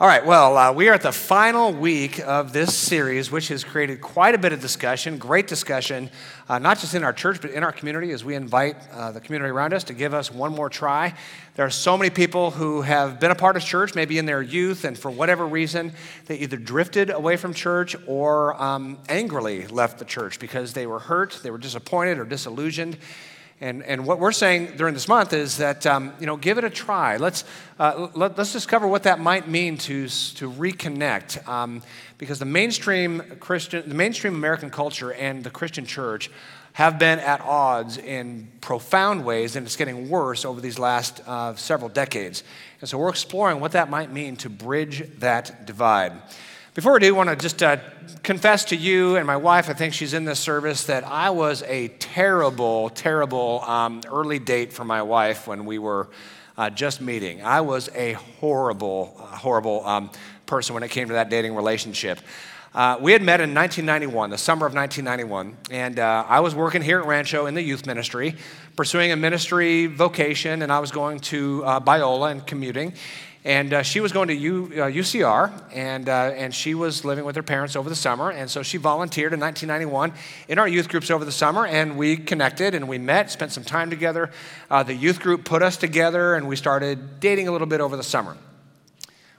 All right, well, uh, we are at the final week of this series, which has created quite a bit of discussion, great discussion, uh, not just in our church, but in our community as we invite uh, the community around us to give us one more try. There are so many people who have been a part of church, maybe in their youth, and for whatever reason, they either drifted away from church or um, angrily left the church because they were hurt, they were disappointed, or disillusioned. And, and what we're saying during this month is that, um, you know, give it a try. Let's, uh, let, us discover what that might mean to, to reconnect. Um, because the mainstream Christian, the mainstream American culture and the Christian church have been at odds in profound ways, and it's getting worse over these last uh, several decades. And so we're exploring what that might mean to bridge that divide. Before we do, I want to just uh, confess to you and my wife, I think she's in this service, that I was a terrible, terrible um, early date for my wife when we were uh, just meeting. I was a horrible, uh, horrible um, person when it came to that dating relationship. Uh, we had met in 1991, the summer of 1991, and uh, I was working here at Rancho in the youth ministry, pursuing a ministry vocation, and I was going to Biola and commuting. And uh, she was going to U, uh, UCR, and, uh, and she was living with her parents over the summer. And so she volunteered in 1991 in our youth groups over the summer, and we connected and we met, spent some time together. Uh, the youth group put us together, and we started dating a little bit over the summer.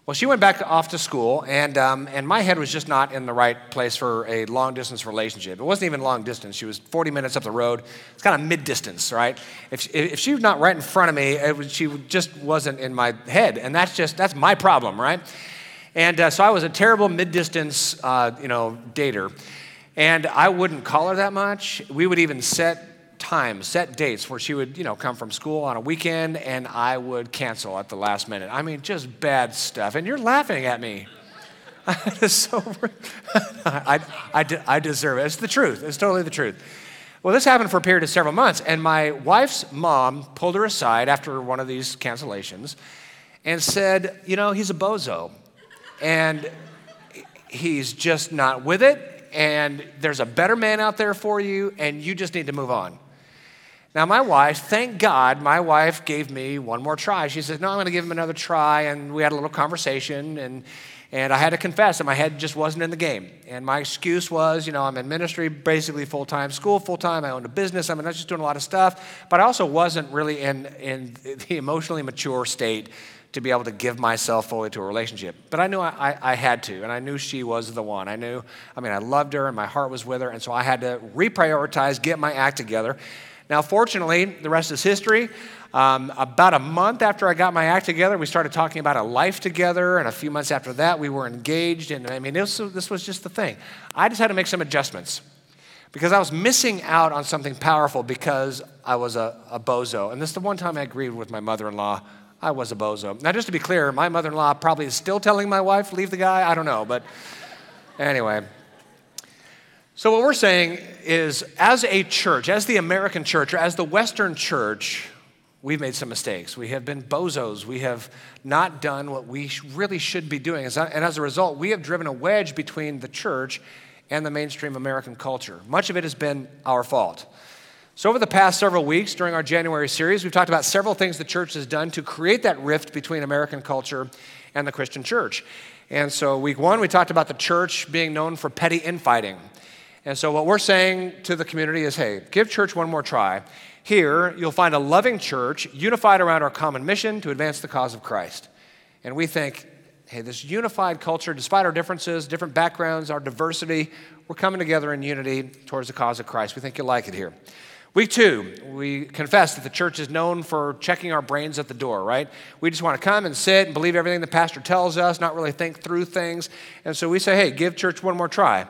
Well, she went back off to school, and, um, and my head was just not in the right place for a long distance relationship. It wasn't even long distance. She was 40 minutes up the road. It's kind of mid distance, right? If, she, if she was not right in front of me, was, she just wasn't in my head. And that's just, that's my problem, right? And uh, so I was a terrible mid distance, uh, you know, dater. And I wouldn't call her that much. We would even set times, set dates where she would, you know, come from school on a weekend and I would cancel at the last minute. I mean, just bad stuff. And you're laughing at me. so, I, I, I deserve it. It's the truth. It's totally the truth. Well, this happened for a period of several months, and my wife's mom pulled her aside after one of these cancellations and said, You know, he's a bozo, and he's just not with it, and there's a better man out there for you, and you just need to move on. Now, my wife, thank God, my wife gave me one more try. She said, No, I'm going to give him another try. And we had a little conversation, and, and I had to confess that my head just wasn't in the game. And my excuse was, you know, I'm in ministry, basically full time, school full time, I owned a business, I mean, I just doing a lot of stuff, but I also wasn't really in, in the emotionally mature state to be able to give myself fully to a relationship. But I knew I, I, I, had to, and I knew she was the one. I knew, I mean, I loved her, and my heart was with her, and so I had to reprioritize, get my act together. Now, fortunately, the rest is history. Um, about a month after I got my act together, we started talking about a life together, and a few months after that, we were engaged. And I mean, this, this was just the thing. I just had to make some adjustments because I was missing out on something powerful because I was a, a bozo. And this is the one time I agreed with my mother in law. I was a bozo. Now, just to be clear, my mother in law probably is still telling my wife, leave the guy. I don't know. But anyway, so, what we're saying is, as a church, as the American church, or as the Western church, we've made some mistakes. We have been bozos. We have not done what we really should be doing. And as a result, we have driven a wedge between the church and the mainstream American culture. Much of it has been our fault. So, over the past several weeks during our January series, we've talked about several things the church has done to create that rift between American culture and the Christian church. And so, week one, we talked about the church being known for petty infighting. And so, what we're saying to the community is hey, give church one more try. Here, you'll find a loving church unified around our common mission to advance the cause of Christ. And we think, hey, this unified culture, despite our differences, different backgrounds, our diversity, we're coming together in unity towards the cause of Christ. We think you'll like it here. Week two, we confess that the church is known for checking our brains at the door, right? We just want to come and sit and believe everything the pastor tells us, not really think through things. And so we say, hey, give church one more try.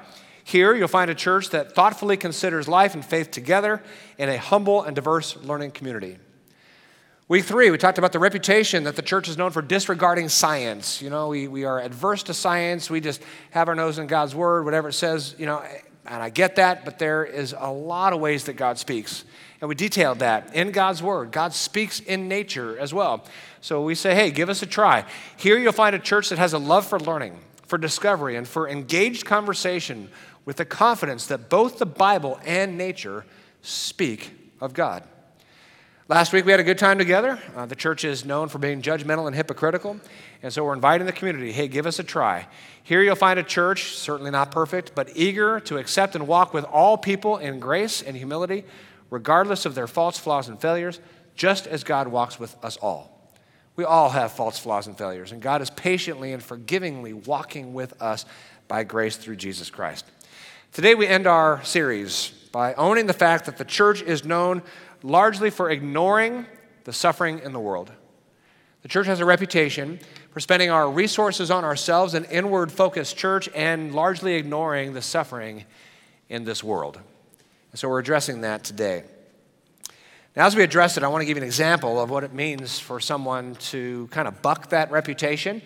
Here, you'll find a church that thoughtfully considers life and faith together in a humble and diverse learning community. Week three, we talked about the reputation that the church is known for disregarding science. You know, we, we are adverse to science. We just have our nose in God's word, whatever it says, you know, and I get that, but there is a lot of ways that God speaks. And we detailed that in God's word. God speaks in nature as well. So we say, hey, give us a try. Here you'll find a church that has a love for learning, for discovery, and for engaged conversation with the confidence that both the Bible and nature speak of God. Last week we had a good time together. Uh, the church is known for being judgmental and hypocritical, and so we're inviting the community hey, give us a try. Here you'll find a church, certainly not perfect, but eager to accept and walk with all people in grace and humility, regardless of their faults, flaws, and failures, just as God walks with us all. We all have faults, flaws, and failures, and God is patiently and forgivingly walking with us by grace through Jesus Christ. Today we end our series by owning the fact that the church is known largely for ignoring the suffering in the world. The church has a reputation for spending our resources on ourselves, an inward focused church, and largely ignoring the suffering in this world. And so we're addressing that today. Now, as we address it, I want to give you an example of what it means for someone to kind of buck that reputation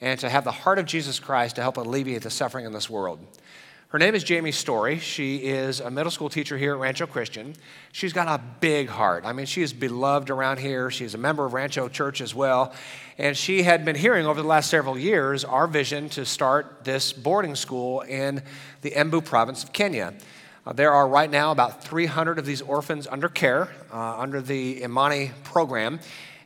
and to have the heart of Jesus Christ to help alleviate the suffering in this world. Her name is Jamie Story. She is a middle school teacher here at Rancho Christian. She's got a big heart. I mean, she is beloved around here. She's a member of Rancho Church as well. And she had been hearing over the last several years our vision to start this boarding school in the Embu province of Kenya. Uh, there are right now about 300 of these orphans under care uh, under the Imani program.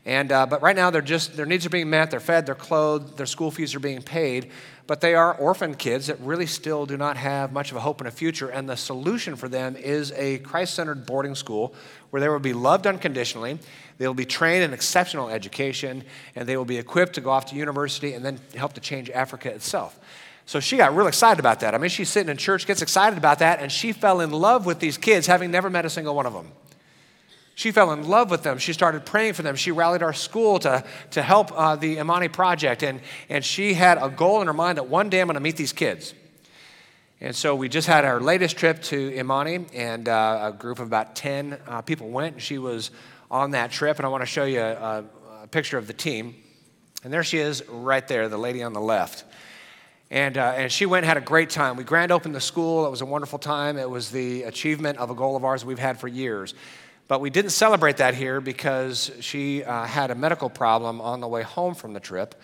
And, uh, but right now, they're just, their needs are being met, they're fed, they're clothed, their school fees are being paid but they are orphan kids that really still do not have much of a hope in a future. And the solution for them is a Christ centered boarding school where they will be loved unconditionally, they will be trained in exceptional education, and they will be equipped to go off to university and then help to change Africa itself. So she got real excited about that. I mean, she's sitting in church, gets excited about that, and she fell in love with these kids, having never met a single one of them. She fell in love with them. She started praying for them. She rallied our school to, to help uh, the Imani Project. And, and she had a goal in her mind that one day I'm going to meet these kids. And so we just had our latest trip to Imani, and uh, a group of about 10 uh, people went. And she was on that trip. And I want to show you a, a, picture of the team. And there she is right there, the lady on the left. And, uh, and she went and had a great time. We grand opened the school. It was a wonderful time. It was the achievement of a goal of ours we've had for years. But we didn't celebrate that here because she uh, had a medical problem on the way home from the trip.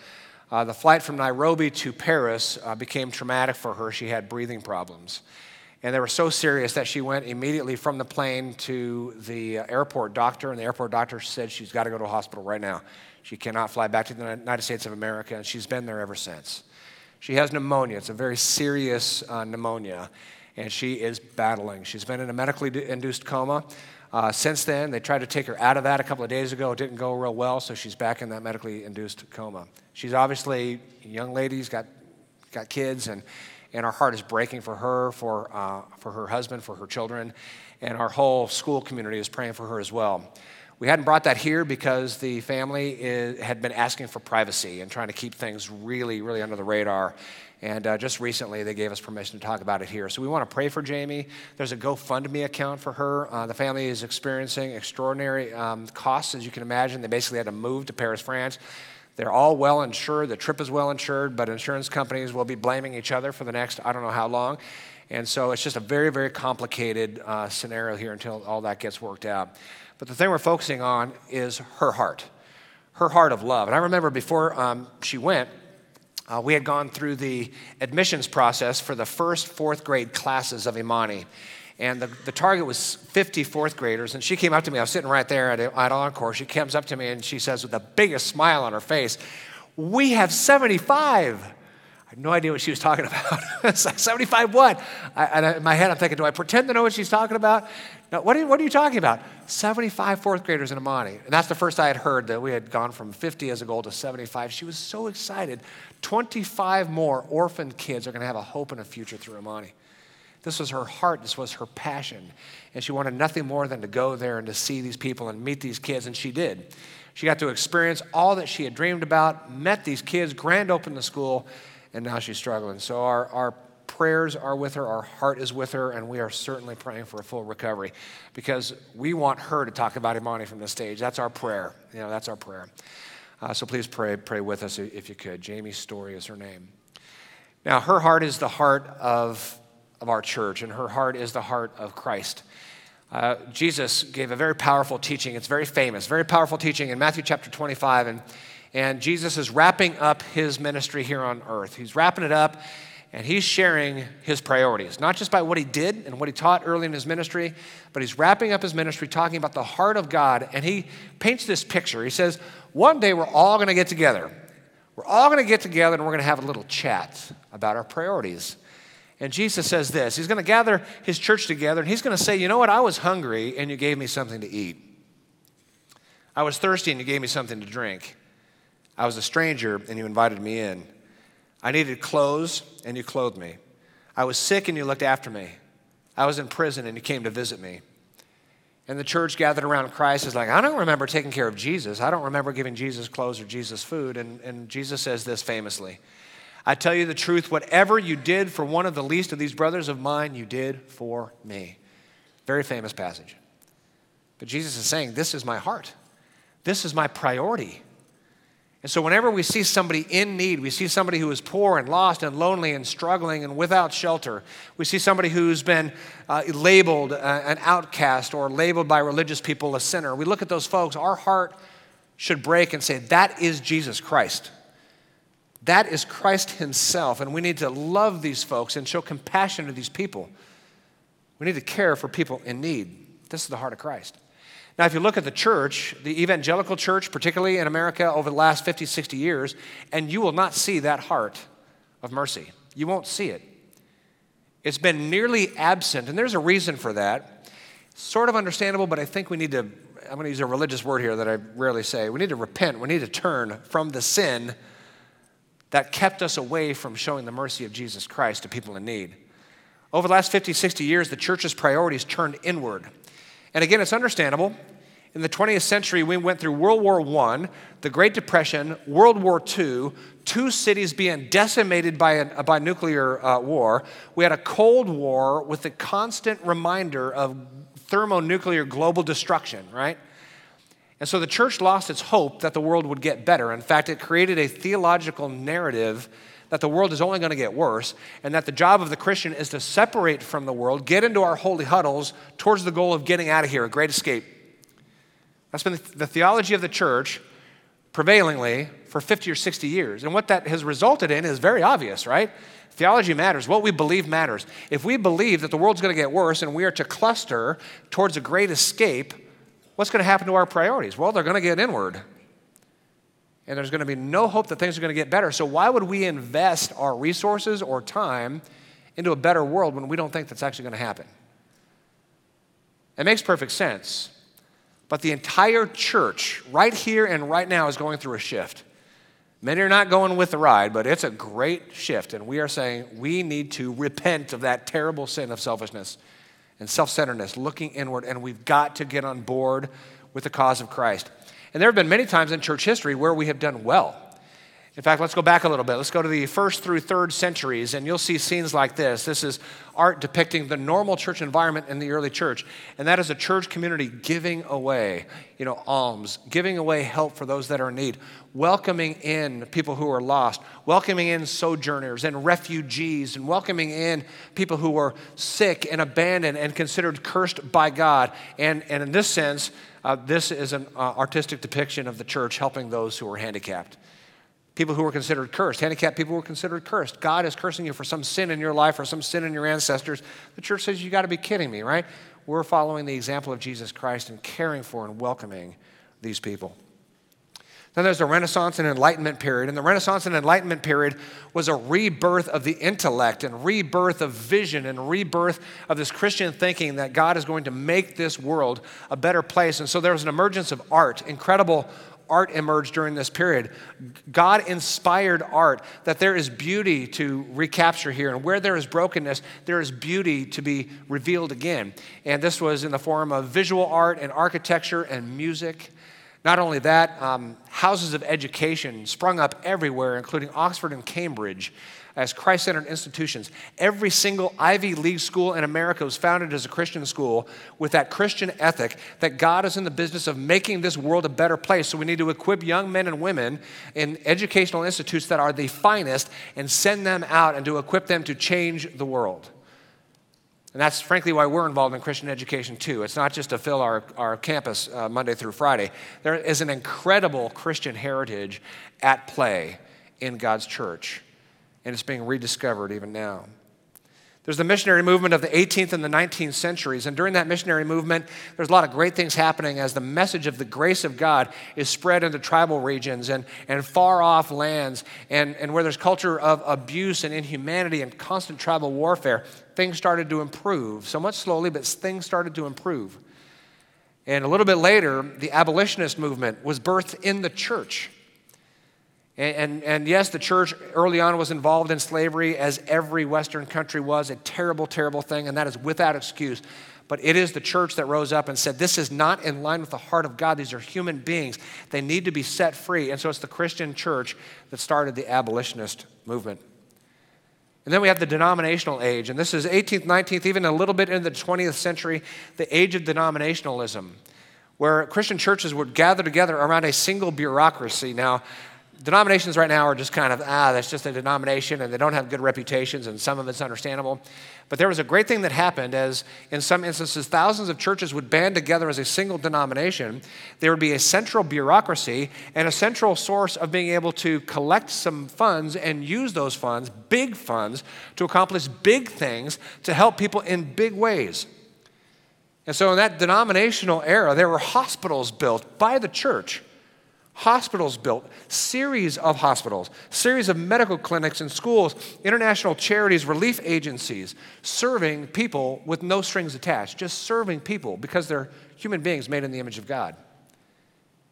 Uh, the flight from Nairobi to Paris uh, became traumatic for her. She had breathing problems. And they were so serious that she went immediately from the plane to the uh, airport doctor, and the airport doctor said she's got to go to a hospital right now. She cannot fly back to the United States of America, and she's been there ever since. She has pneumonia. It's a very serious uh, pneumonia, and she is battling. She's been in a medically induced coma. Uh, since then, they tried to take her out of that a couple of days ago. It didn't go real well, so she's back in that medically induced coma. She's obviously a young lady, has got, got kids, and, and our heart is breaking for her, for, uh, for her husband, for her children, and our whole school community is praying for her as well. We hadn't brought that here because the family is, had been asking for privacy and trying to keep things really, really under the radar. And uh, just recently, they gave us permission to talk about it here. So we want to pray for Jamie. There's a GoFundMe account for her. Uh, the family is experiencing extraordinary um, costs, as you can imagine. They basically had to move to Paris, France. They're all well insured. The trip is well insured, but insurance companies will be blaming each other for the next I don't know how long. And so it's just a very, very complicated uh, scenario here until all that gets worked out. But the thing we're focusing on is her heart, her heart of love. And I remember before um, she went, uh, we had gone through the admissions process for the first fourth grade classes of Imani. And the, the target was 50 fourth graders. And she came up to me. I was sitting right there at, at Encore. She comes up to me and she says, with the biggest smile on her face, We have 75. I had no idea what she was talking about. it's like 75 what? I, and I, in my head, I'm thinking, do I pretend to know what she's talking about? No, what are, you, what are you talking about? 75 fourth graders in Imani. And that's the first I had heard that we had gone from 50 as a goal to 75. She was so excited. 25 more orphan kids are going to have a hope and a future through Imani. This was her heart, this was her passion. And she wanted nothing more than to go there and to see these people and meet these kids, and she did. She got to experience all that she had dreamed about, met these kids, grand opened the school, and now she's struggling. So our, our prayers are with her, our heart is with her, and we are certainly praying for a full recovery because we want her to talk about Imani from the stage. That's our prayer. You know, that's our prayer. Uh, so please pray, pray with us if you could. Jamie Story is her name. Now, her heart is the heart of, of our church, and her heart is the heart of Christ. Uh, Jesus gave a very powerful teaching. It's very famous, very powerful teaching in Matthew chapter 25. And, and Jesus is wrapping up his ministry here on earth. He's wrapping it up, and he's sharing his priorities, not just by what he did and what he taught early in his ministry, but he's wrapping up his ministry talking about the heart of God. And he paints this picture. He says, One day we're all going to get together. We're all going to get together and we're going to have a little chat about our priorities. And Jesus says this He's going to gather his church together and he's going to say, You know what? I was hungry and you gave me something to eat. I was thirsty and you gave me something to drink. I was a stranger and you invited me in. I needed clothes and you clothed me. I was sick and you looked after me. I was in prison and you came to visit me. And the church gathered around Christ is like, I don't remember taking care of Jesus. I don't remember giving Jesus clothes or Jesus food. And, and Jesus says this famously I tell you the truth, whatever you did for one of the least of these brothers of mine, you did for me. Very famous passage. But Jesus is saying, This is my heart. This is my priority. And so, whenever we see somebody in need, we see somebody who is poor and lost and lonely and struggling and without shelter, we see somebody who's been uh, labeled uh, an outcast or labeled by religious people a sinner, we look at those folks, our heart should break and say, That is Jesus Christ. That is Christ Himself, and we need to love these folks and show compassion to these people. We need to care for people in need. This is the heart of Christ. Now, if you look at the church, the evangelical church, particularly in America over the last 50, 60 years, and you will not see that heart of mercy. You won't see it. It's been nearly absent, and there's a reason for that. Sort of understandable, but I think we need to, I'm going to use a religious word here that I rarely say. We need to repent. We need to turn from the sin that kept us away from showing the mercy of Jesus Christ to people in need. Over the last 50, 60 years, the church's priorities turned inward. And again, it's understandable. In the 20th century, we went through World War I, the Great Depression, World War II, two cities being decimated by, a, by nuclear uh, war. We had a Cold War with the constant reminder of thermonuclear global destruction, right? And so the church lost its hope that the world would get better. In fact, it created a theological narrative that the world is only going to get worse, and that the job of the Christian is to separate from the world, get into our holy huddles towards the goal of getting out of here, a great escape. That's been the theology of the church prevailingly for 50 or 60 years. And what that has resulted in is very obvious, right? Theology matters. What we believe matters. If we believe that the world's going to get worse and we are to cluster towards a great escape, what's going to happen to our priorities? Well, they're going to get inward. And there's going to be no hope that things are going to get better. So, why would we invest our resources or time into a better world when we don't think that's actually going to happen? It makes perfect sense. But the entire church, right here and right now, is going through a shift. Many are not going with the ride, but it's a great shift. And we are saying we need to repent of that terrible sin of selfishness and self centeredness, looking inward, and we've got to get on board with the cause of Christ. And there have been many times in church history where we have done well. In fact, let's go back a little bit. Let's go to the first through third centuries, and you'll see scenes like this. This is art depicting the normal church environment in the early church, and that is a church community giving away, you know, alms, giving away help for those that are in need, welcoming in people who are lost, welcoming in sojourners and refugees, and welcoming in people who are sick and abandoned and considered cursed by God. And, and in this sense, uh, this is an uh, artistic depiction of the church helping those who are handicapped people who were considered cursed. Handicapped people were considered cursed. God is cursing you for some sin in your life or some sin in your ancestors. The church says, You got to be kidding me, right? We're following the example of Jesus Christ and caring for and welcoming these people. Then there's the Renaissance and Enlightenment period. And the Renaissance and Enlightenment period was a rebirth of the intellect and rebirth of vision and rebirth of this Christian thinking that God is going to make this world a better place. And so there was an emergence of art, incredible art emerged during this period. God inspired art, that there is beauty to recapture here. And where there is brokenness, there is beauty to be revealed again. And this was in the form of visual art and architecture and music. Not only that, um, houses of education sprung up everywhere, including Oxford and Cambridge as Christ centered institutions. Every single Ivy League school in America was founded as a Christian school with that Christian ethic that God is in the business of making this world a better place. So we need to equip young men and women in educational institutes that are the finest and send them out and to equip them to change the world. And that's frankly why we're involved in Christian education too. It's not just to fill our, our campus uh, Monday through Friday. There is an incredible Christian heritage at play in God's church. And it's being rediscovered even now. There's the missionary movement of the 18th and the 19th centuries. And during that missionary movement, there's a lot of great things happening as the message of the grace of God is spread into tribal regions and, and far off lands. And, and where there's culture of abuse and inhumanity and constant tribal warfare, things started to improve. Somewhat slowly, but things started to improve. And a little bit later, the abolitionist movement was birthed in the church. And, and, and, yes, the church early on was involved in slavery, as every Western country was, a terrible, terrible thing, and that is without excuse. But it is the church that rose up and said, This is not in line with the heart of God. These are human beings. They need to be set free. And so it's the Christian church that started the abolitionist movement. And then we have the denominational age, and this is 18th, 19th, even a little bit in the 20th century, the age of denominationalism, where Christian churches would gather together around a single bureaucracy. Now, denominations right now are just kind of, ah, that's just a denomination and they don't have good reputations and some of it's understandable. But there was a great thing that happened as, in some instances, thousands of churches would band together as a single denomination. There would be a central bureaucracy and a central source of being able to collect some funds and use those funds, big funds, to accomplish big things to help people in big ways. And so, in that denominational era, there were hospitals built by the church hospitals built, series of hospitals, series of medical clinics and schools, international charities, relief agencies, serving people with no strings attached, just serving people because they're human beings made in the image of God.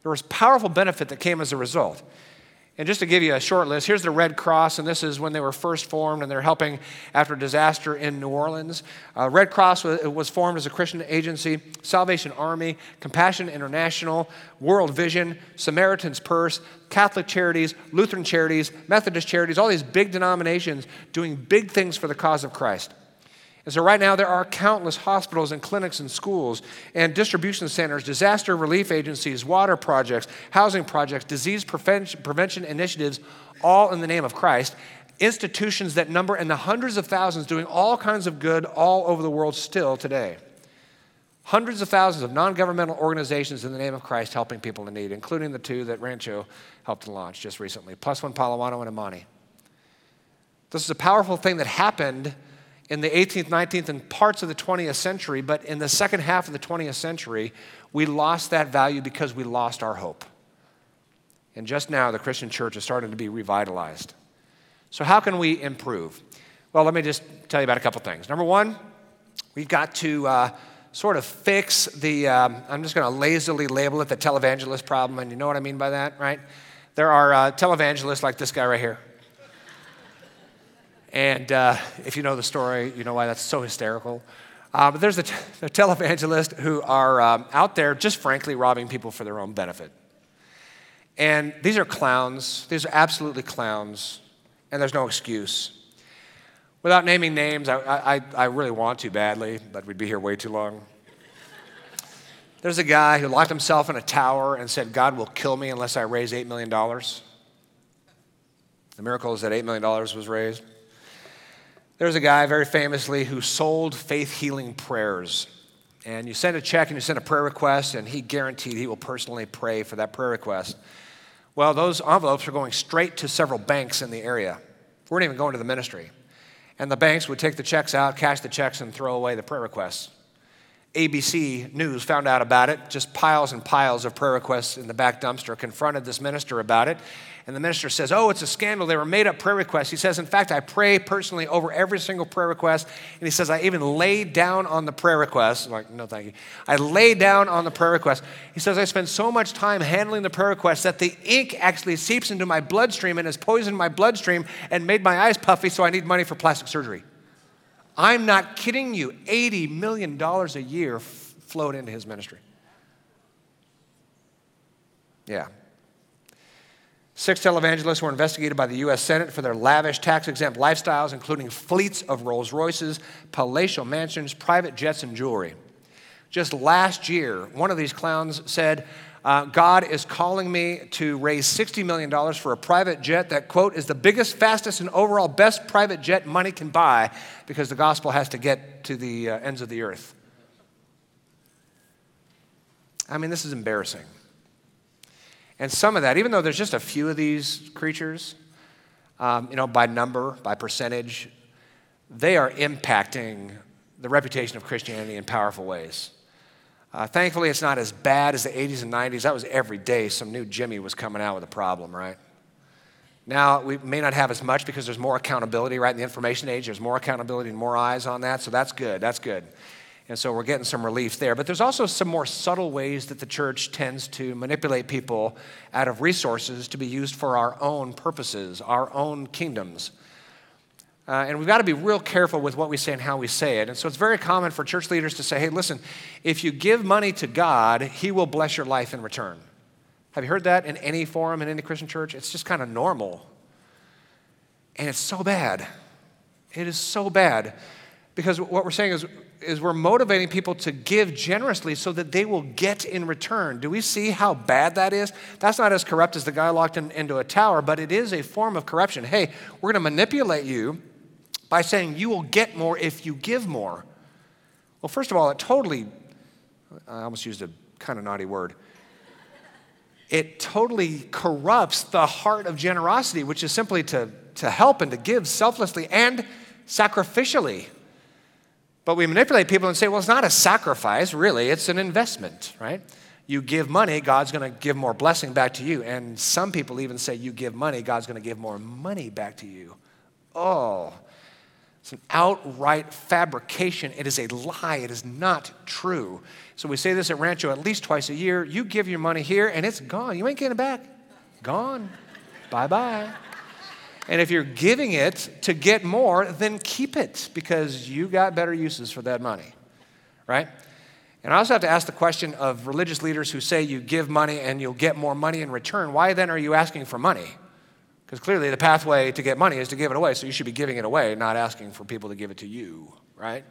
There was powerful benefit that came as a result. And just to give you a short list, here's the Red Cross, and this is when they were first formed, and they're helping after disaster in New Orleans. Uh, Red Cross was, was, formed as a Christian agency, Salvation Army, Compassion International, World Vision, Samaritan's Purse, Catholic Charities, Lutheran Charities, Methodist Charities, all these big denominations doing big things for the cause of Christ. And so, right now, there are countless hospitals and clinics and schools and distribution centers, disaster relief agencies, water projects, housing projects, disease prevention, initiatives, all in the name of Christ. Institutions that number in the hundreds of thousands doing all kinds of good all over the world still today. Hundreds of thousands of non governmental organizations in the name of Christ helping people in need, including the two that Rancho helped launch just recently Plus One Palawano and Imani. This is a powerful thing that happened in the 18th, 19th, and parts of the 20th century, but in the second half of the 20th century, we lost that value because we lost our hope. And just now, the Christian church is starting to be revitalized. So, how can we improve? Well, let me just tell you about a couple things. Number one, we've got to uh, sort of fix the, um, I'm just going to lazily label it the televangelist problem, and you know what I mean by that, right? There are uh, televangelists like this guy right here. And uh, if you know the story, you know why that's so hysterical. Uh, but there's the, televangelist who are um, out there just frankly robbing people for their own benefit. And these are clowns. These are absolutely clowns. And there's no excuse. Without naming names, I, I, I really want to badly, but we'd be here way too long. There's a guy who locked himself in a tower and said, God will kill me unless I raise $8 million. The miracle is that $8 million was raised. There's a guy very famously who sold faith healing prayers. And you send a check and you send a prayer request, and he guaranteed he will personally pray for that prayer request. Well, those envelopes are going straight to several banks in the area. We weren't even going to the ministry. And the banks would take the checks out, cash the checks, and throw away the prayer requests. ABC News found out about it, just piles and piles of prayer requests in the back dumpster, confronted this minister about it, and the minister says, Oh, it's a scandal. They were made up prayer requests. He says, In fact, I pray personally over every single prayer request. And he says, I even lay down on the prayer request. I'm like, no, thank you. I lay down on the prayer request. He says, I spend so much time handling the prayer requests that the ink actually seeps into my bloodstream and has poisoned my bloodstream and made my eyes puffy, so I need money for plastic surgery. I'm not kidding you. $80 million a year flowed into his ministry. Yeah, Six televangelists were investigated by the U.S. Senate for their lavish tax exempt lifestyles, including fleets of Rolls Royces, palatial mansions, private jets, and jewelry. Just last year, one of these clowns said, uh, God is calling me to raise $60 million for a private jet that, quote, is the biggest, fastest, and overall best private jet money can buy because the gospel has to get to the uh, ends of the earth. I mean, this is embarrassing. And some of that, even though there's just a few of these creatures, um, you know, by number, by percentage, they are impacting the reputation of Christianity in powerful ways. Uh, thankfully, it's not as bad as the 80s and 90s. That was every day some new Jimmy was coming out with a problem, right? Now, we may not have as much because there's more accountability, right? In the information age, there's more accountability and more eyes on that. So that's good. That's good. And so we're getting some relief there. But there's also some more subtle ways that the church tends to manipulate people out of resources to be used for our own purposes, our own kingdoms. Uh, and we've got to be real careful with what we say and how we say it. And so it's very common for church leaders to say, hey, listen, if you give money to God, He will bless your life in return. Have you heard that in any forum in any Christian church? It's just kind of normal. And it's so bad. It is so bad. Because what we're saying is is we're motivating people to give generously so that they will get in return. Do we see how bad that is? That's not as corrupt as the guy locked in, into a tower, but it is a form of corruption. Hey, we're going to manipulate you by saying you will get more if you give more. Well, first of all, it totally, I almost used a kind of naughty word. It totally corrupts the heart of generosity, which is simply to, to help and to give selflessly and sacrificially. But we manipulate people and say, well, it's not a sacrifice, really, it's an investment, right? You give money, God's to give more blessing back to you. And some people even say, you give money, God's to give more money back to you. Oh, it's an outright fabrication. It is a lie. It is not true. So we say this at Rancho at least twice a year. You give your money here and it's gone. You ain't getting it back. Gone. bye bye. And if you're giving it to get more, then keep it because you got better uses for that money, right? And I also have to ask the question of religious leaders who say you give money and you'll get more money in return. Why then are you asking for money? Because clearly the pathway to get money is to give it away, so you should be giving it away, not asking for people to give it to you, right?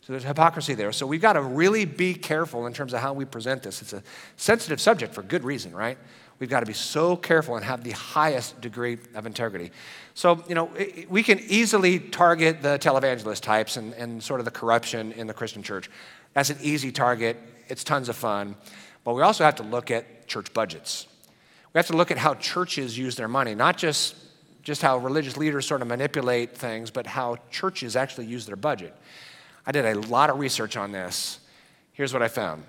So there's hypocrisy there. So we've got to really be careful in terms of how we present this. It's a sensitive subject for good reason, right? We've got to be so careful and have the highest degree of integrity. So, you know, we can easily target the televangelist types and, and sort of the corruption in the Christian church. That's an easy target. It's tons of fun. But we also have to look at church budgets. We have to look at how churches use their money, not just, just how religious leaders sort of manipulate things, but how churches actually use their budget. I did a lot of research on this. Here's what I found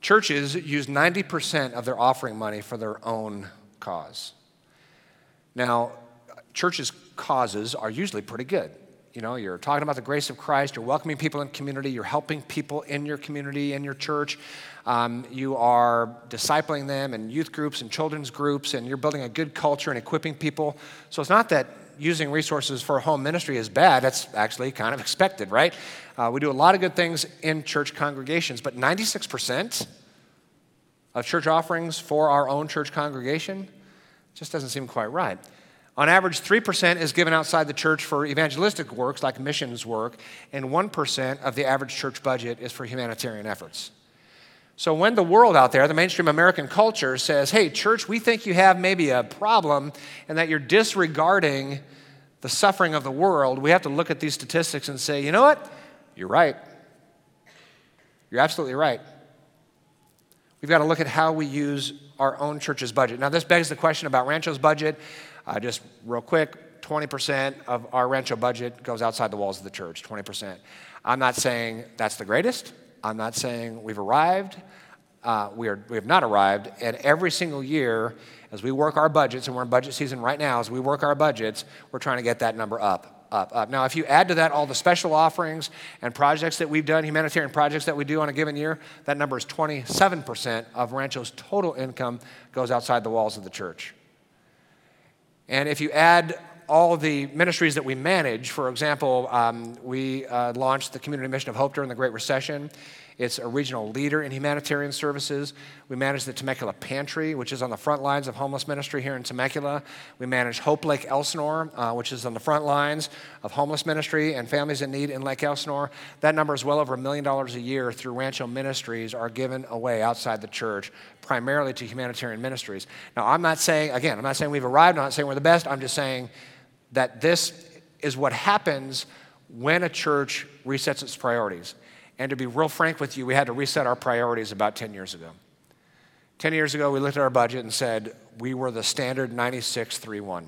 churches use 90% of their offering money for their own cause. Now, churches' causes are usually pretty good. You know, you're talking about the grace of Christ, you're welcoming people in community, you're helping people in your community, in your church. Um, you are discipling them in youth groups and children's groups, and you're building a good culture and equipping people. So it's not that using resources for home ministry is bad. That's actually kind of expected, right? Uh, we do a lot of good things in church congregations, but 96% of church offerings for our own church congregation just doesn't seem quite right. On average, 3% is given outside the church for evangelistic works like missions work, and 1% of the average church budget is for humanitarian efforts. So when the world out there, the mainstream American culture says, hey, church, we think you have maybe a problem and that you're disregarding the suffering of the world, we have to look at these statistics and say, you know what? You're right. You're absolutely right. We've got to look at how we use our own church's budget. Now, this begs the question about Rancho's budget. Uh, just real quick 20% of our Rancho budget goes outside the walls of the church, 20%. I'm not saying that's the greatest. I'm not saying we've arrived. Uh, we, are, we have not arrived. And every single year, as we work our budgets, and we're in budget season right now, as we work our budgets, we're trying to get that number up up, up. Now, if you add to that all the special offerings and projects that we've done, humanitarian projects that we do on a given year, that number is 27% of Rancho's total income goes outside the walls of the church. And if you add all the ministries that we manage, for example, um, we uh, launched the Community Mission of Hope during the Great Recession. It's a regional leader in humanitarian services. We manage the Temecula Pantry, which is on the front lines of homeless ministry here in Temecula. We manage Hope Lake Elsinore, uh, which is on the front lines of homeless ministry and families in need in Lake Elsinore. That number is well over a million dollars a year through Rancho Ministries are given away outside the church, primarily to humanitarian ministries. Now, I'm not saying, again, I'm not saying we've arrived, I'm not saying we're the best, I'm just saying that this is what happens when a church resets its priorities. And to be real frank with you, we had to reset our priorities about 10 years ago. 10 years ago, we looked at our budget and said we were the standard 9631.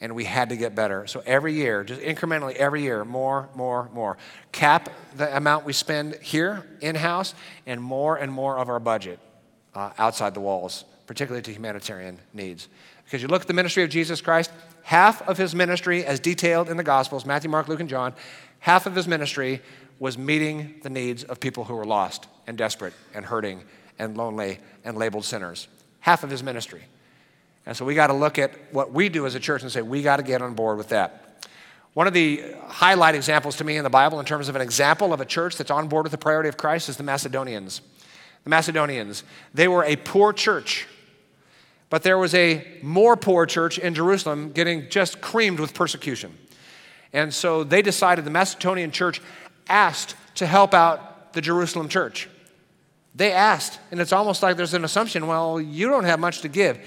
and we had to get better. So every year, just incrementally, every year, more, more, more. Cap the amount we spend here in house, and more and more of our budget uh, outside the walls, particularly to humanitarian needs. Because you look at the ministry of Jesus Christ, half of his ministry, as detailed in the Gospels Matthew, Mark, Luke, and John, half of his ministry was meeting the needs of people who were lost and desperate and hurting and lonely and labeled sinners. Half of his ministry. And so we got to look at what we do as a church and say, we got to get on board with that. One of the highlight examples to me in the Bible, in terms of an example of a church that's on board with the priority of Christ, is the Macedonians. The Macedonians, they were a poor church, but there was a more poor church in Jerusalem getting just creamed with persecution. And so they decided the Macedonian church asked to help out the Jerusalem church. They asked, and it's almost like there's an assumption well, you don't have much to give.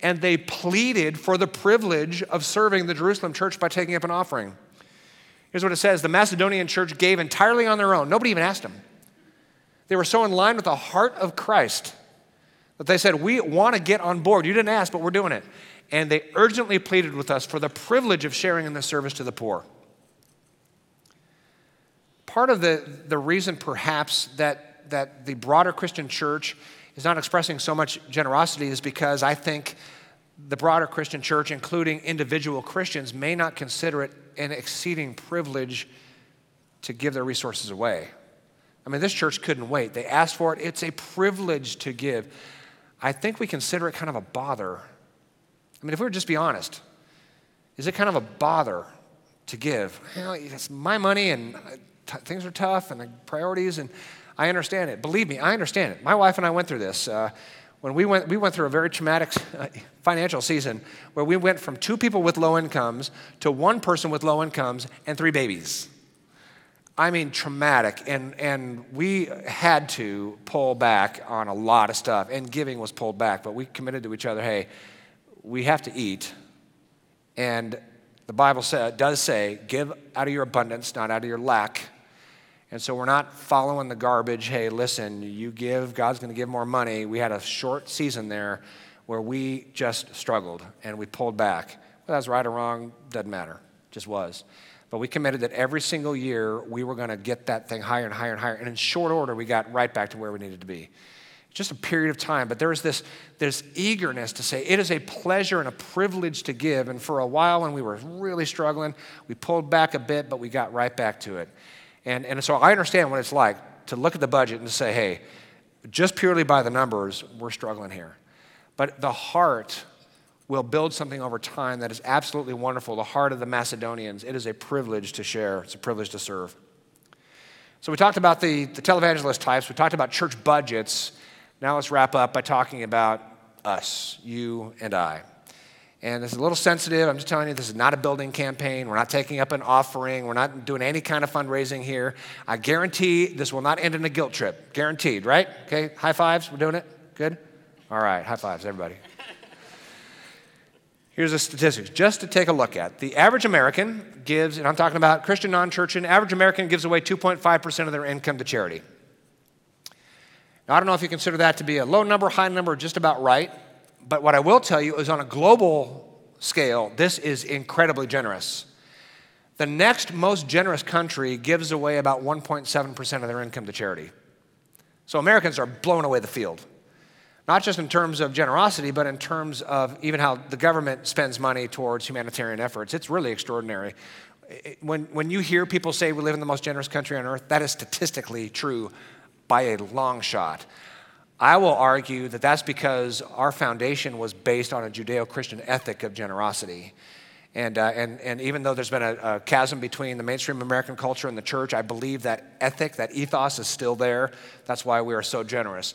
And they pleaded for the privilege of serving the Jerusalem church by taking up an offering. Here's what it says The Macedonian church gave entirely on their own. Nobody even asked them. They were so in line with the heart of Christ that they said, We want to get on board. You didn't ask, but we're doing it. And they urgently pleaded with us for the privilege of sharing in this service to the poor. Part of the, the reason, perhaps, that that the broader Christian church is not expressing so much generosity is because I think the broader Christian church, including individual Christians, may not consider it an exceeding privilege to give their resources away. I mean, this church couldn't wait. They asked for it. It's a privilege to give. I think we consider it kind of a bother. I mean, if we were just be honest, is it kind of a bother to give? It's my money and t- things are tough and priorities and I understand it. Believe me, I understand it. My wife and I went through this. Uh, when we went, we went through a very traumatic financial season where we went from two people with low incomes to one person with low incomes and three babies. I mean, traumatic. And, and we had to pull back on a lot of stuff, and giving was pulled back, but we committed to each other hey, we have to eat. And the Bible say, does say, give out of your abundance, not out of your lack. And so we're not following the garbage. Hey, listen, you give, God's going to give more money. We had a short season there where we just struggled and we pulled back. Whether that's right or wrong, doesn't matter. Just was. But we committed that every single year we were going to get that thing higher and higher and higher. And in short order, we got right back to where we needed to be. Just a period of time. But there was this, this eagerness to say, it is a pleasure and a privilege to give. And for a while, when we were really struggling, we pulled back a bit, but we got right back to it. And, and so I understand what it's like to look at the budget and say, hey, just purely by the numbers, we're struggling here. But the heart will build something over time that is absolutely wonderful. The heart of the Macedonians, it is a privilege to share, it's a privilege to serve. So we talked about the, the televangelist types, we talked about church budgets. Now let's wrap up by talking about us, you and I. And this is a little sensitive. I'm just telling you, this is not a building campaign. We're not taking up an offering. We're not doing any kind of fundraising here. I guarantee this will not end in a guilt trip. Guaranteed, right? Okay, high fives. We're doing it? Good? All right, high fives, everybody. Here's the statistics just to take a look at. The average American gives, and I'm talking about Christian non church, an average American gives away 2.5% of their income to charity. Now, I don't know if you consider that to be a low number, high number, just about right. But what I will tell you is on a global scale, this is incredibly generous. The next most generous country gives away about 1.7% of their income to charity. So Americans are blowing away the field. Not just in terms of generosity, but in terms of even how the government spends money towards humanitarian efforts. It's really extraordinary. When, when you hear people say we live in the most generous country on earth, that is statistically true by a long shot. I will argue that that's because our foundation was based on a Judeo Christian ethic of generosity. And, uh, and, and even though there's been a, a, chasm between the mainstream American culture and the church, I believe that ethic, that ethos is still there. That's why we are so generous.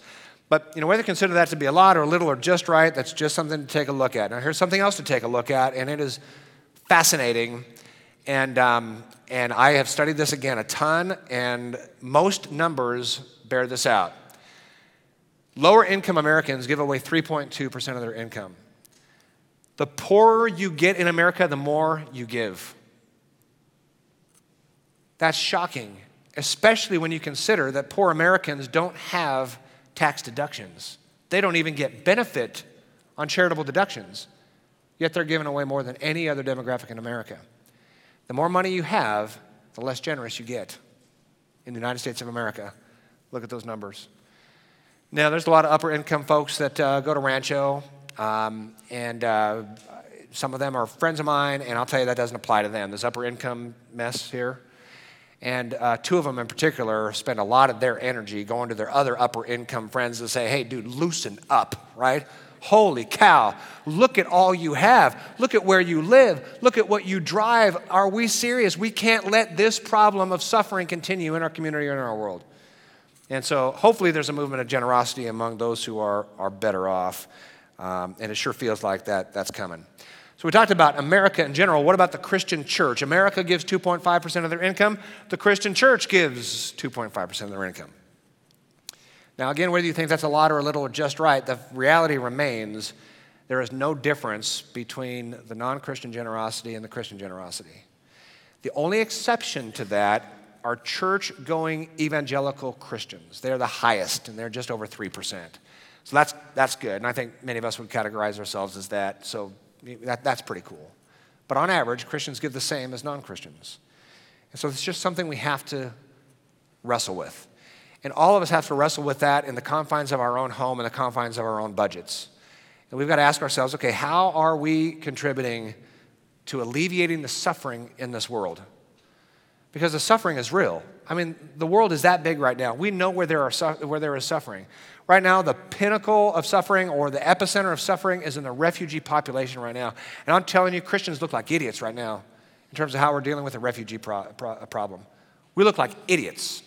But you know, whether you consider that to be a lot or a little or just right, that's just something to take a look at. Now, here's something else to take a look at, and it is fascinating. And, um, and I have studied this again a ton, and most numbers bear this out. Lower income Americans give away 3.2% of their income. The poorer you get in America, the more you give. That's shocking, especially when you consider that poor Americans don't have tax deductions. They don't even get benefit on charitable deductions. yet they're giving away more than any other demographic in America. The more money you have, the less generous you get in the United States of America. Look at those numbers. Now, there's a lot of upper income folks that uh, go to Rancho, um, and uh, some of them are friends of mine, and I'll tell you that doesn't apply to them. This upper income mess here. And uh, two of them in particular spend a lot of their energy going to their other upper income friends and say, hey, dude, loosen up, right? Holy cow, look at all you have. Look at where you live. Look at what you drive. Are we serious? We can't let this problem of suffering continue in our community or in our world. And so hopefully there's a movement of generosity among those who are, are better off. Um, and it sure feels like that that's coming. So we talked about America in general. What about the Christian church? America gives 2.5% of their income. The Christian church gives 2.5% of their income. Now, again, whether you think that's a lot or a little or just right, the reality remains there is no difference between the non Christian generosity and the Christian generosity. The only exception to that are church going evangelical Christians. They're the highest, and they're just over 3%. So that's, that's good. And I think many of us would categorize ourselves as that. So that, that's pretty cool. But on average, Christians give the same as non Christians. And so it's just something we have to wrestle with. And all of us have to wrestle with that in the confines of our own home and the confines of our own budgets. And we've got to ask ourselves okay, how are we contributing to alleviating the suffering in this world? Because the suffering is real. I mean, the world is that big right now. We know where there, are su- where there is suffering. Right now, the pinnacle of suffering or the epicenter of suffering is in the refugee population right now. And I'm telling you, Christians look like idiots right now in terms of how we're dealing with the refugee pro- pro- uh, problem. We look like idiots.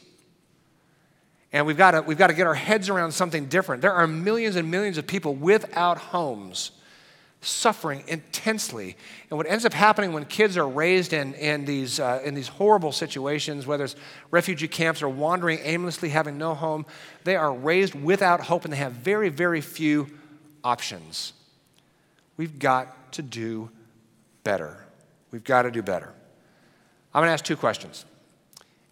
And we've got, we've got to get our heads around something different. There are millions and millions of people without homes suffering intensely. And what ends up happening when kids are raised in, in, these, uh, in these horrible situations, whether it's refugee camps or wandering aimlessly, having no home, they are raised without hope and they have very, very few options. We've got to do better. We've got to do better. I'm going to ask two questions.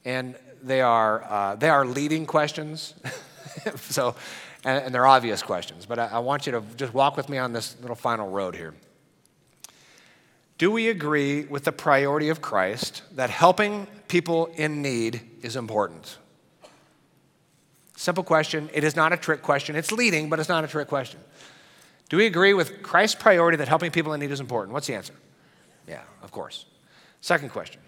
And they are, uh, they are leading questions. so and, and they're obvious questions, but I, I want you to just walk with me on this little final road here. Do we agree with the priority of Christ that helping people in need is important? Simple question. It is not a trick question. It's leading, but it's not a trick question. Do we agree with Christ's priority that helping people in need is important? What's the answer? Yeah, of course. Second question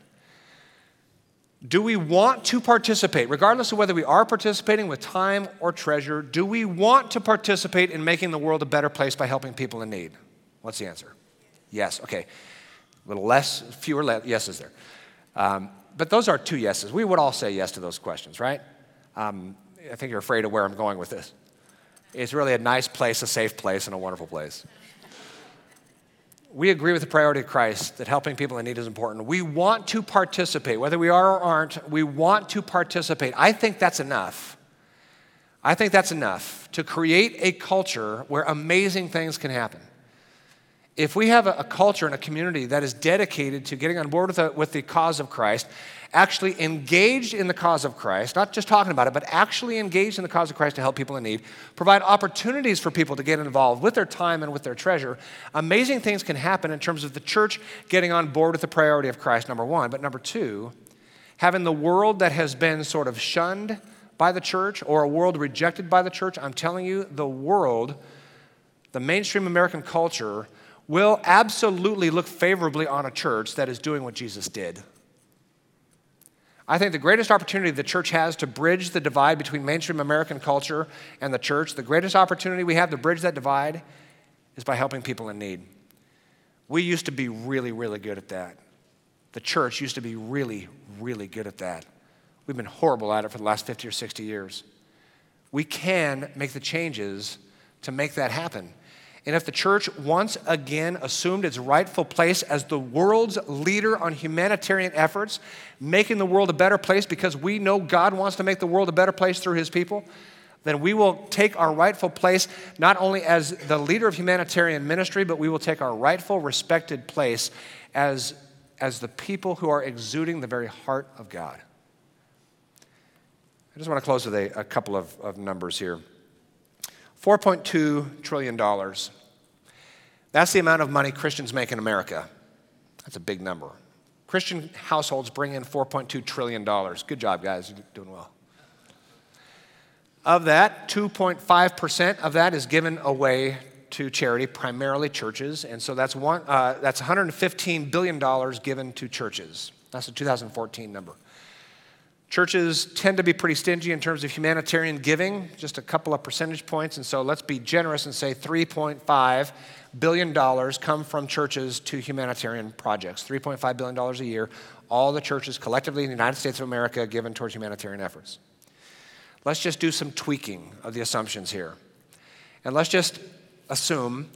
do we want to participate, regardless of whether we are participating with time or treasure? Do we want to participate in making the world a better place by helping people in need? What's the answer? Yes. Okay. A little less, fewer le- yeses there. Um, but those are two yeses. We would all say yes to those questions, right? Um, I think you're afraid of where I'm going with this. It's really a nice place, a safe place, and a wonderful place we agree with the priority of Christ that helping people in need is important. We want to participate, whether we are or aren't, we want to participate. I think that's enough. I think that's enough to create a culture where amazing things can happen. If we have a, a culture and a community that is dedicated to getting on board with with the cause of Christ, actually engaged in the cause of Christ, not just talking about it, but actually engaged in the cause of Christ to help people in need, provide opportunities for people to get involved with their time and with their treasure, amazing things can happen in terms of the church getting on board with the priority of Christ, number one. But number two, having the world that has been sort of shunned by the church or a world rejected by the church, I'm telling you, the world, the mainstream American culture, will absolutely look favorably on a church that is doing what Jesus did. I think the greatest opportunity the church has to bridge the divide between mainstream American culture and the church, the greatest opportunity we have to bridge that divide is by helping people in need. We used to be really, really good at that. The church used to be really, really good at that. We've been horrible at it for the last 50 or 60 years. We can make the changes to make that happen. And if the church once again assumed its rightful place as the world's leader on humanitarian efforts, making the world a better place because we know God wants to make the world a better place through his people, then we will take our rightful place not only as the leader of humanitarian ministry, but we will take our rightful, respected place as, as the people who are exuding the very heart of God. I just want to close with a, a couple of, of numbers here. $4.2 trillion. That's the amount of money Christians make in America. That's a big number. Christian households bring in $4.2 trillion. Good job, guys. You're doing well. Of that, 2.5% of that is given away to charity, primarily churches. And so that's, one, uh, that's $115 billion given to churches. That's a 2014 number. Churches tend to be pretty stingy in terms of humanitarian giving, just a couple of percentage points. And so let's be generous and say $3.5 billion come from churches to humanitarian projects. $3.5 billion a year, all the churches collectively in the United States of America given towards humanitarian efforts. Let's just do some tweaking of the assumptions here. And let's just assume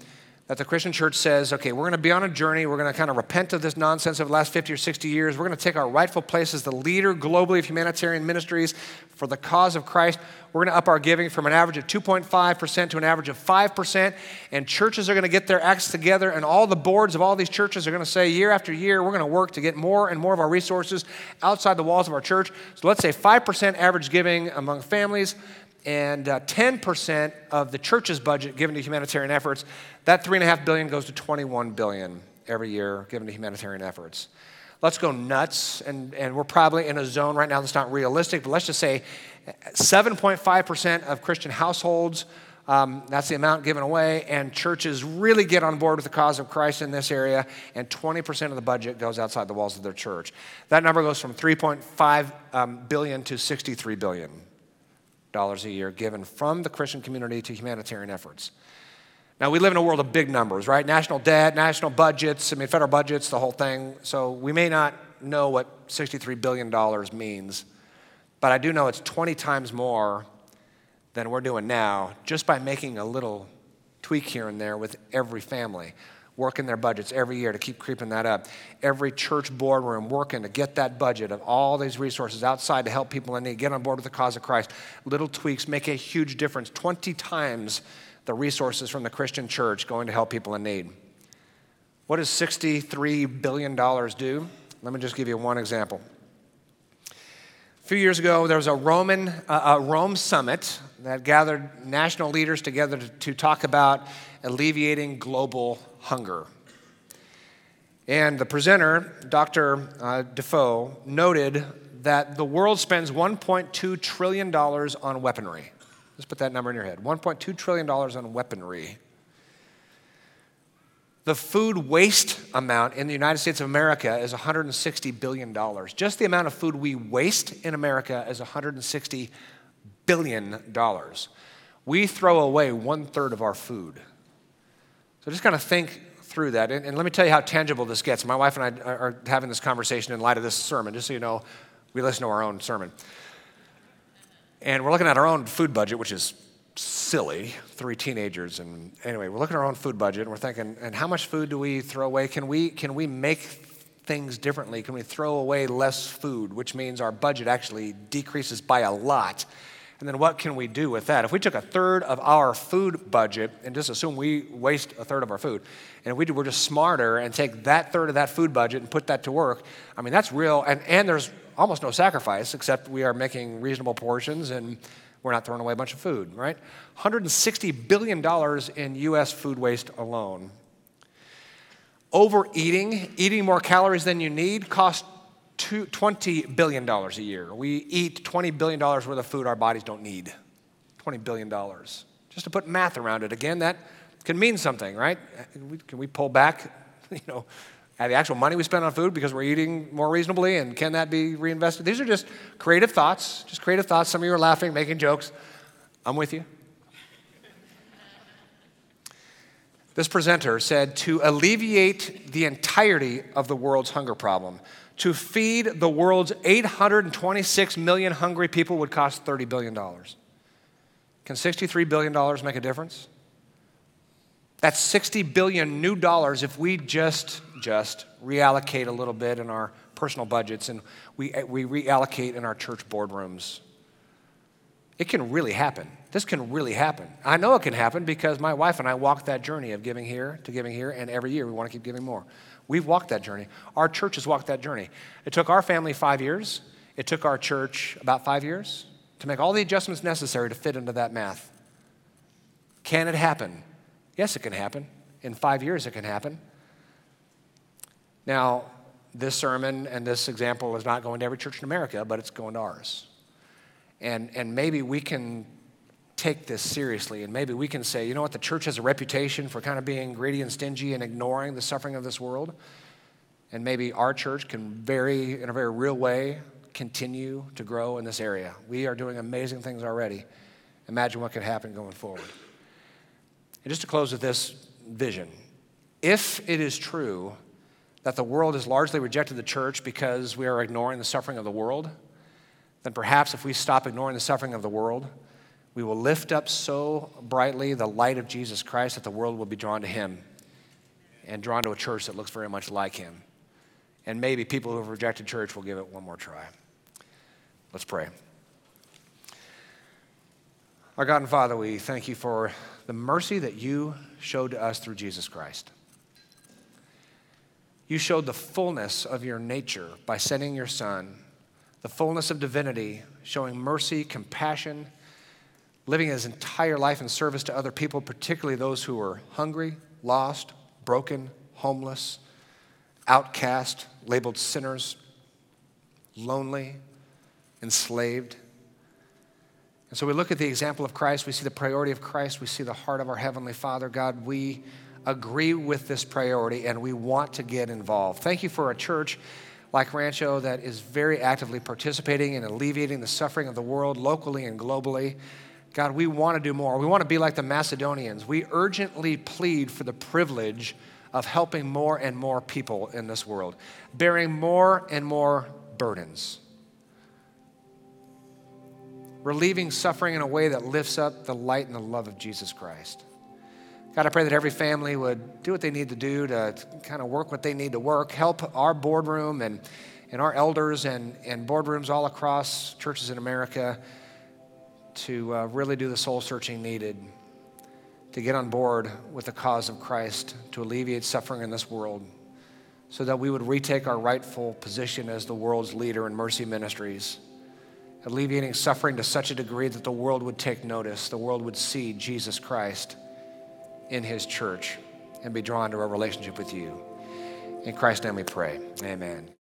that the Christian church says, okay, we're going to be on a journey. We're going to kind of repent of this nonsense of the last 50 or 60 years. We're going to take our rightful place as the leader globally of humanitarian ministries for the cause of Christ. We're going to up our giving from an average of 2.5% to an average of 5%. And churches are going to get their acts together, and all the boards of all these churches are going to say, year after year, we're going to work to get more and more of our resources outside the walls of our church. So let's say 5% average giving among families, and uh, 10% of the church's budget given to humanitarian efforts, that 3.5 billion goes to 21 billion every year given to humanitarian efforts. Let's go nuts, and, and we're probably in a zone right now that's not realistic, but let's just say 7.5% of Christian households, um, that's the amount given away, and churches really get on board with the cause of Christ in this area, and 20% of the budget goes outside the walls of their church. That number goes from 3.5 um, billion to 63 billion dollars a year given from the Christian community to humanitarian efforts. Now, we live in a world of big numbers, right? National debt, national budgets, I mean, federal budgets, the whole thing. So we may not know what $63 billion means, but I do know it's 20 times more than we're doing now just by making a little tweak here and there with every family working their budgets every year to keep creeping that up. Every church boardroom working to get that budget of all these resources outside to help people in need get on board with the cause of Christ. Little tweaks make a huge difference. 20 times the resources from the Christian church going to help people in need. What does $63 billion do? Let me just give you one example. A few years ago, there was a Roman, uh, a Rome summit that gathered national leaders together to, to talk about alleviating global hunger. And the presenter, Dr. Uh, Defoe, noted that the world spends $1.2 trillion on weaponry. Let's put that number in your head $1.2 trillion on weaponry. The food waste amount in the United States of America is $160 billion. Just the amount of food we waste in America is $160 billion. We throw away one third of our food. So just kind of think through that. And, and, let me tell you how tangible this gets. My wife and I are having this conversation in light of this sermon, just so you know, we listen to our own sermon. And we're looking at our own food budget, which is silly, three teenagers. And anyway, we're looking at our own food budget and we're thinking, and how much food do we throw away? Can we, can we make things differently? Can we throw away less food, which means our budget actually decreases by a lot? And then what can we do with that? If we took a third of our food budget and just assume we waste a third of our food, and we were just smarter and take that third of that food budget and put that to work, I mean, that's real. And, and there's almost no sacrifice except we are making reasonable portions and we're not throwing away a bunch of food, right? $160 billion in US food waste alone. Overeating, eating more calories than you need, costs $20 billion a year. We eat $20 billion worth of food our bodies don't need. $20 billion. Just to put math around it, again, that can mean something, right? Can we pull back, you know, the actual money we spend on food because we're eating more reasonably, and can that be reinvested? These are just creative thoughts, just creative thoughts. Some of you are laughing, making jokes. I'm with you. This presenter said to alleviate the entirety of the world's hunger problem, to feed the world's 826 million hungry people would cost $30 billion. Can $63 billion make a difference? That's 60 billion new dollars if we just just reallocate a little bit in our personal budgets and we, we reallocate in our church boardrooms. It can really happen. This can really happen. I know it can happen because my wife and I walked that journey of giving here to giving here, and every year we want to keep giving more. We've walked that journey. Our church has walked that journey. It took our family five years, it took our church about five years to make all the adjustments necessary to fit into that math. Can it happen? Yes, it can happen. In five years, it can happen. Now, this sermon and this example is not going to every church in America, but it's going to ours. And, and maybe we can take this seriously and maybe we can say, you know what, the church has a reputation for kind of being greedy and stingy and ignoring the suffering of this world. And maybe our church can very, in a very real way, continue to grow in this area. We are doing amazing things already. Imagine what could happen going forward. And just to close with this vision if it is true that the world has largely rejected the church because we are ignoring the suffering of the world, then perhaps if we stop ignoring the suffering of the world, we will lift up so brightly the light of Jesus Christ that the world will be drawn to him and drawn to a church that looks very much like him. And maybe people who have rejected church will give it one more try. Let's pray. Our God and Father, we thank you for the mercy that you showed to us through Jesus Christ. You showed the fullness of your nature by sending your Son, the fullness of divinity, showing mercy, compassion, living his entire life in service to other people, particularly those who are hungry, lost, broken, homeless, outcast, labeled sinners, lonely, enslaved. And so we look at the example of Christ, we see the priority of Christ, we see the heart of our Heavenly Father. God, we agree with this priority and we want to get involved. Thank you for a church like Rancho that is very actively participating in alleviating the suffering of the world locally and globally. God, we want to do more. We want to be like the Macedonians. We urgently plead for the privilege of helping more and more people in this world, bearing more and more burdens relieving suffering in a way that lifts up the light and the love of Jesus Christ. God, I pray that every family would do what they need to do to, kind of work what they need to work, help our boardroom and, and our elders and, and boardrooms all across churches in America to uh, really do the soul searching needed to get on board with the cause of Christ to alleviate suffering in this world so that we would retake our rightful position as the world's leader in mercy ministries alleviating suffering to such a degree that the world would take notice, the world would see Jesus Christ in his church and be drawn to a relationship with you. In Christ's name we pray. Amen.